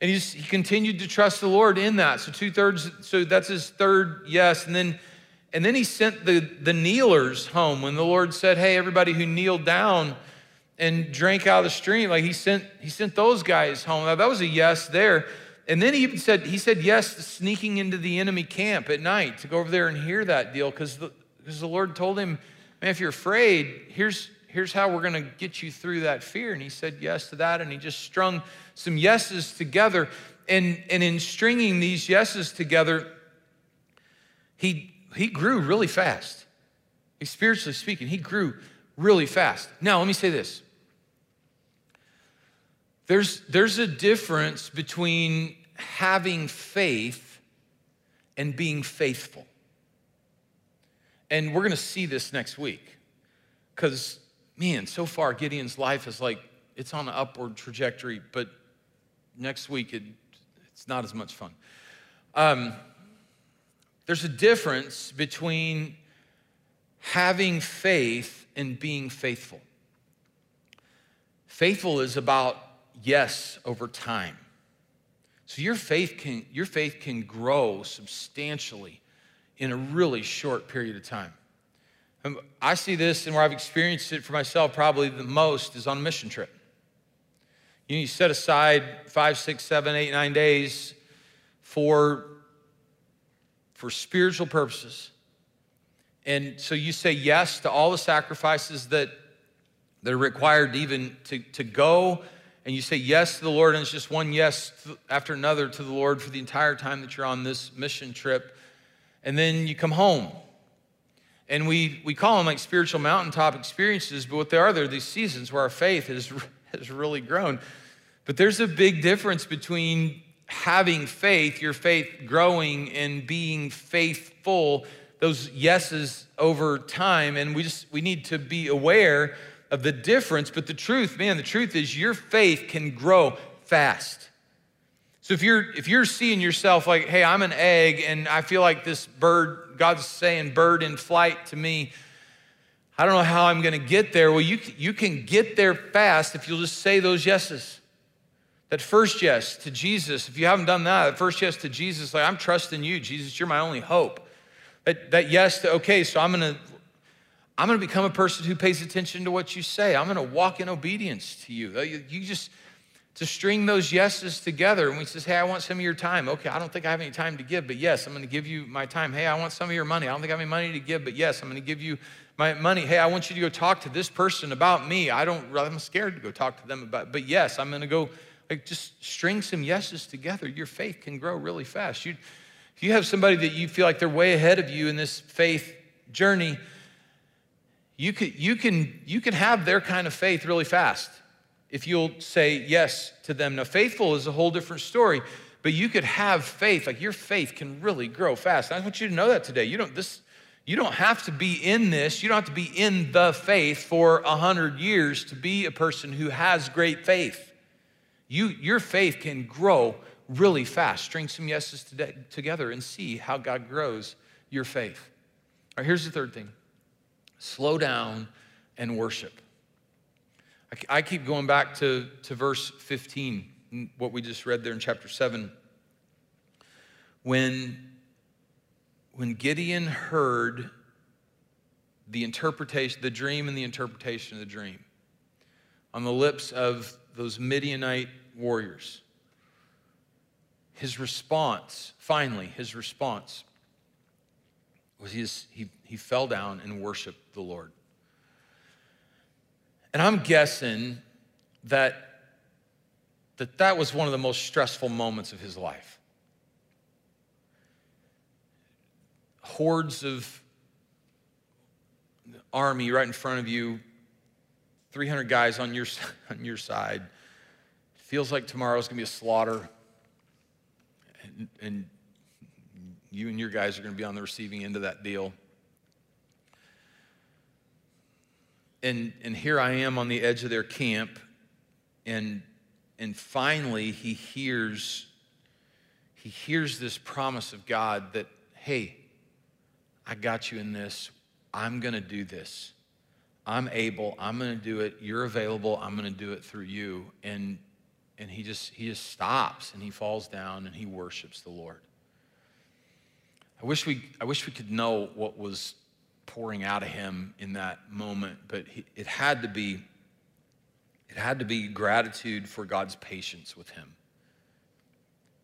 And he continued to trust the Lord in that. So two thirds, so that's his third yes. And then, and then he sent the, the kneelers home when the Lord said, Hey, everybody who kneeled down, and drank out of the stream. Like he sent, he sent those guys home. Now, that was a yes there. And then he even said, he said yes to sneaking into the enemy camp at night to go over there and hear that deal because the, because the Lord told him, man, if you're afraid, here's, here's how we're going to get you through that fear. And he said yes to that. And he just strung some yeses together. And, and in stringing these yeses together, he, he grew really fast. He, spiritually speaking, he grew really fast. Now, let me say this there's, there's a difference between having faith and being faithful. And we're going to see this next week because, man, so far Gideon's life is like it's on an upward trajectory, but next week it, it's not as much fun. Um, there's a difference between having faith and being faithful. Faithful is about yes over time. So your faith can, your faith can grow substantially in a really short period of time. I see this and where I've experienced it for myself probably the most is on a mission trip. You, know, you set aside five, six, seven, eight, nine days for, for spiritual purposes. And so you say yes to all the sacrifices that, that are required even to, to go and you say yes to the Lord, and it's just one yes after another to the Lord for the entire time that you're on this mission trip, and then you come home. And we, we call them like spiritual mountaintop experiences, but what they are, they're these seasons where our faith has, has really grown. But there's a big difference between having faith, your faith growing, and being faithful, those yeses over time. And we just we need to be aware of the difference, but the truth, man, the truth is your faith can grow fast. So if you're if you're seeing yourself like, hey, I'm an egg and I feel like this bird, God's saying bird in flight to me, I don't know how I'm going to get there. Well, you you can get there fast if you'll just say those yeses. That first yes to Jesus, if you haven't done that, that first yes to Jesus, like I'm trusting you, Jesus, you're my only hope. That, that yes to, okay, so I'm gonna I'm going to become a person who pays attention to what you say. I'm going to walk in obedience to you. You just to string those yeses together. And we says, hey, I want some of your time. Okay, I don't think I have any time to give, but yes, I'm going to give you my time. Hey, I want some of your money. I don't think I have any money to give, but yes, I'm going to give you my money. Hey, I want you to go talk to this person about me. I don't, I'm scared to go talk to them about, but yes, I'm going to go, like, just string some yeses together. Your faith can grow really fast. You, if you have somebody that you feel like they're way ahead of you in this faith journey, you can, you, can, you can have their kind of faith really fast if you'll say yes to them. Now, faithful is a whole different story, but you could have faith, like your faith can really grow fast. I want you to know that today. You don't, this, you don't have to be in this, you don't have to be in the faith for a hundred years to be a person who has great faith. You, your faith can grow really fast. String some yeses today, together and see how God grows your faith. All right, here's the third thing slow down and worship. I keep going back to, to verse 15, what we just read there in chapter 7. When, when Gideon heard the interpretation, the dream and the interpretation of the dream on the lips of those Midianite warriors, his response, finally, his response was he, he, he fell down and worshiped the Lord. And I'm guessing that, that that was one of the most stressful moments of his life. Hordes of army right in front of you, 300 guys on your, on your side. Feels like tomorrow's gonna be a slaughter. And, and you and your guys are to be on the receiving end of that deal. And, and here I am on the edge of their camp, and, and finally he hears, he hears this promise of God that, hey, I got you in this. I'm going to do this. I'm able. I'm going to do it. You're available. I'm going to do it through you. And, and he, just, he just stops and he falls down and he worships the Lord. I wish we, I wish we could know what was pouring out of him in that moment, but it had to be, it had to be gratitude for God's patience with him.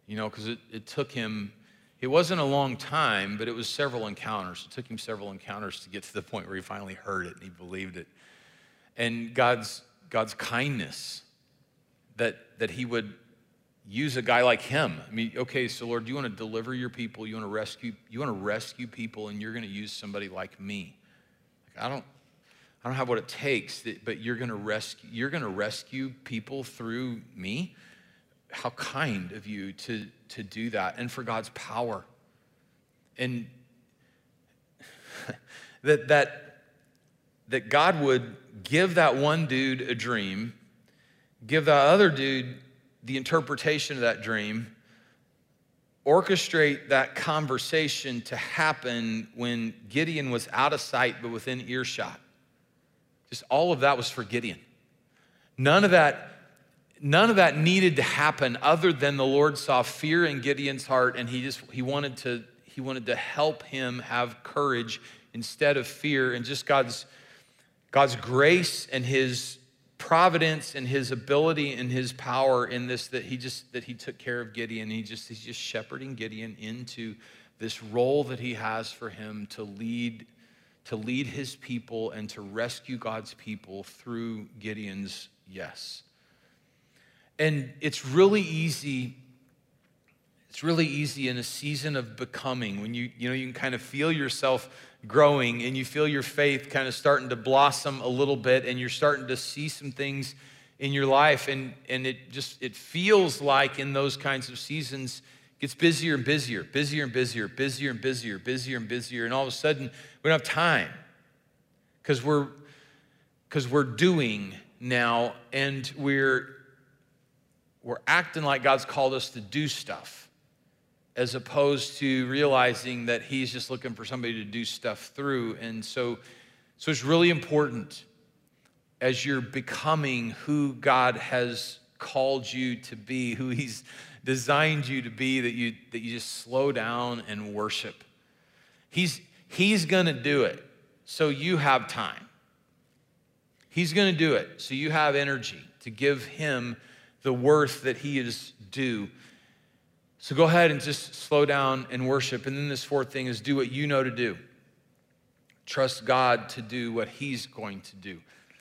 you know, because it, it took him, it wasn't a long time, but it was several encounters. It took him several encounters to get to the point where he finally heard it and he believed it. And God's, God's kindness that, that he would use a guy like him. I mean, okay, so Lord, do you want to deliver your people, you want to rescue, you want to rescue people, and you're going to use somebody like me. Like, I don't, I don't have what it takes, but you're going to rescue, you're going to rescue people through me. How kind of you to, to do that, and for God's power. And that, that, that God would give that one dude a dream, give that other dude the interpretation of that dream, orchestrate that conversation to happen when Gideon was out of sight but within earshot. Just all of that was for Gideon. None of that none of that needed to happen other than the Lord saw fear in Gideon's heart and he just he wanted to he wanted to help him have courage instead of fear and just God's God's grace and his providence and his ability and his power in this that he just that he took care of Gideon. He just he's just shepherding Gideon into this role that he has for him to lead to lead his people and to rescue God's people through Gideon's yes. And it's really easy it's really easy in a season of becoming when you you know you can kind of feel yourself growing and you feel your faith kind of starting to blossom a little bit and you're starting to see some things in your life and and it just it feels like in those kinds of seasons gets busier and busier busier and busier busier and busier busier and busier. And all of a sudden we don't have time because we're because we're doing now and we're we're acting like god's called us to do stuff as opposed to realizing that he's just looking for somebody to do stuff through. And so, so it's really important as you're becoming who God has called you to be, who he's designed you to be, that you, that you just slow down and worship. He's, he's to do it so you have time. He's to do it so you have energy to give him the worth that he is due. So go ahead and just slow down and worship. And then this fourth thing is do what you know to do. Trust God to do what He's going to do.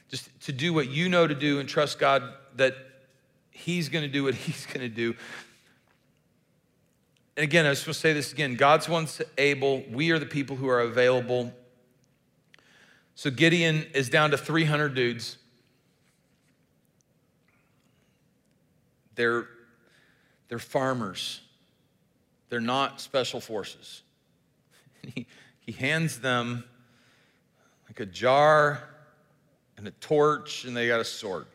Just to do what you know to do and trust God that He's going to do what He's going to do. And again, I just want to say this again God's one's able, we are the people who are available. So Gideon is down to 300 dudes. They're, they're farmers. They're not special forces. He, he hands them like a jar and a torch, and they got a sword.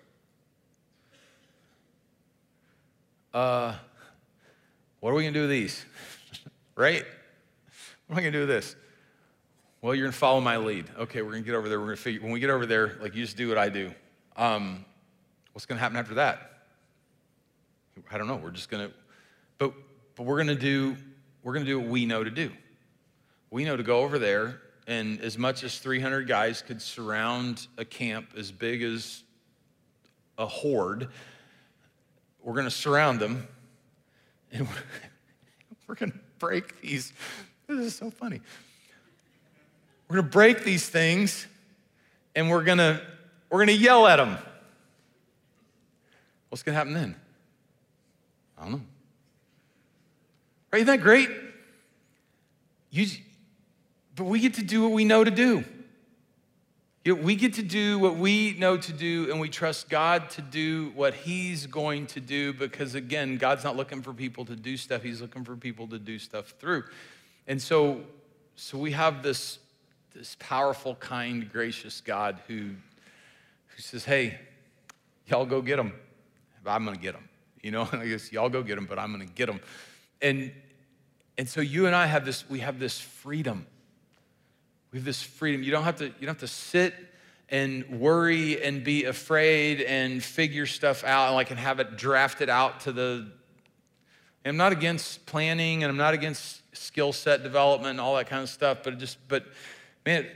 Uh, what are we going to do with these? right? What am I going to do with this? Well, you're going to follow my lead. Okay, we're going to get over there. We're going to figure, when we get over there, like you just do what I do. Um, what's going to happen after that? I don't know. We're just going to, but we're going to do we're going to do what we know to do. We know to go over there and as much as 300 guys could surround a camp as big as a horde, we're going to surround them and we're going to break these. This is so funny. We're going to break these things and we're going to we're going to yell at them. What's going to happen then? I don't know. Right? Isn't that great? You, but we get to do what we know to do. You know, we get to do what we know to do, and we trust God to do what He's going to do because, again, God's not looking for people to do stuff, He's looking for people to do stuff through. And so, so we have this, this powerful, kind, gracious God who, who says, Hey, y'all go get them. I'm going to get them. You know, I guess y'all go get them, but I'm going to get them. And, and so you and I have this, we have this freedom. We have this freedom. You don't have to, you don't have to sit and worry and be afraid and figure stuff out and like and have it drafted out to the I'm not against planning and I'm not against skill set development and all that kind of stuff, but just but man,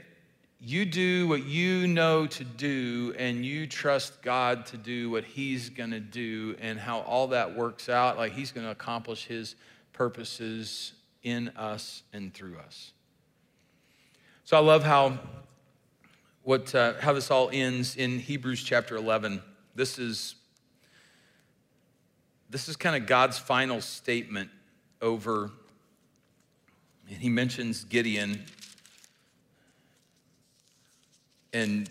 you do what you know to do and you trust God to do what He's going to do and how all that works out. Like He's going to accomplish His purposes in us and through us. So I love how, what, uh, how this all ends in Hebrews chapter 11. This is, this is kind of God's final statement over, and he mentions Gideon and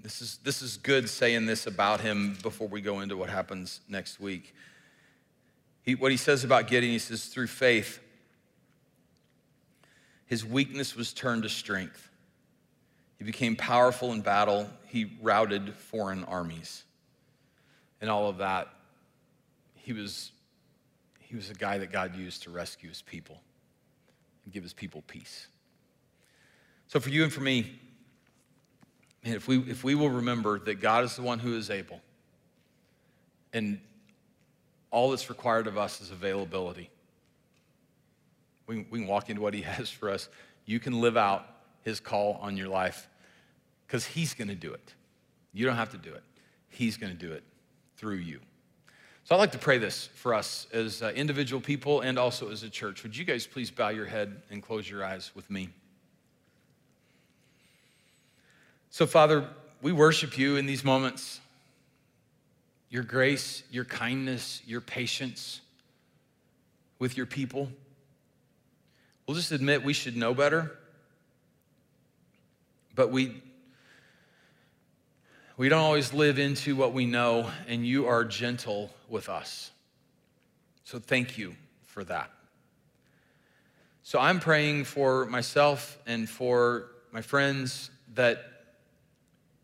this is, this is good saying this about him before we go into what happens next week. He, what he says about Gideon, he says, through faith, his weakness was turned to strength. He became powerful in battle. He routed foreign armies. And all of that, he was, he was a guy that God used to rescue his people and give his people peace. So, for you and for me, Man, if we, if we will remember that God is the one who is able, and all that's required of us is availability, we, we can walk into what He has for us. You can live out His call on your life because He's going to do it. You don't have to do it, He's going to do it through you. So I'd like to pray this for us as uh, individual people and also as a church. Would you guys please bow your head and close your eyes with me? So, Father, we worship you in these moments. Your grace, your kindness, your patience with your people. We'll just admit we should know better, but we, we don't always live into what we know, and you are gentle with us. So, thank you for that. So, I'm praying for myself and for my friends that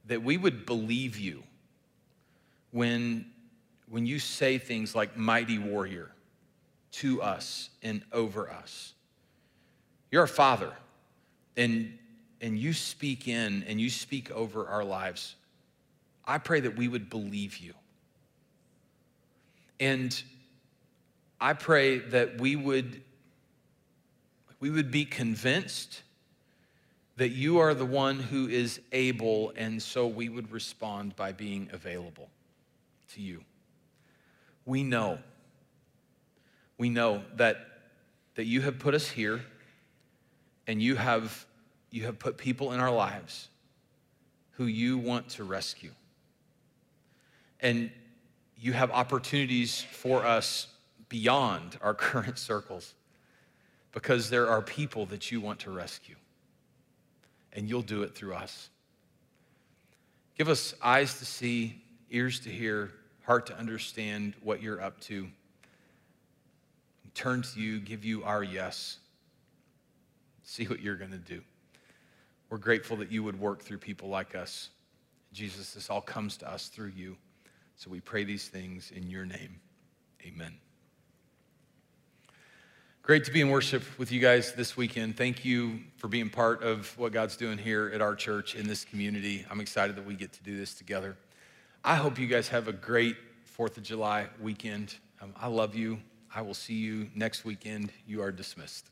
that we would believe you when, when you say things like mighty warrior to us and over us. You're a father, and, and you speak in and you speak over our lives. I pray that we would believe you. And I pray that we would, we would be convinced that you are the one who is able, and so we would respond by being available to you. We know, we know that, that you have put us here and you have, you have put people in our lives who you want to rescue. And you have opportunities for us beyond our current circles because there are people that you want to rescue and you'll do it through us. Give us eyes to see, ears to hear, heart to understand what you're up to. Turn to you, give you our yes. See what you're going to do. We're grateful that you would work through people like us. Jesus, this all comes to us through you. So we pray these things in your name. Amen. Great to be in worship with you guys this weekend. Thank you for being part of what God's doing here at our church in this community. I'm excited that we get to do this together. I hope you guys have a great 4th of July weekend. Um, I love you. I will see you next weekend. You are dismissed.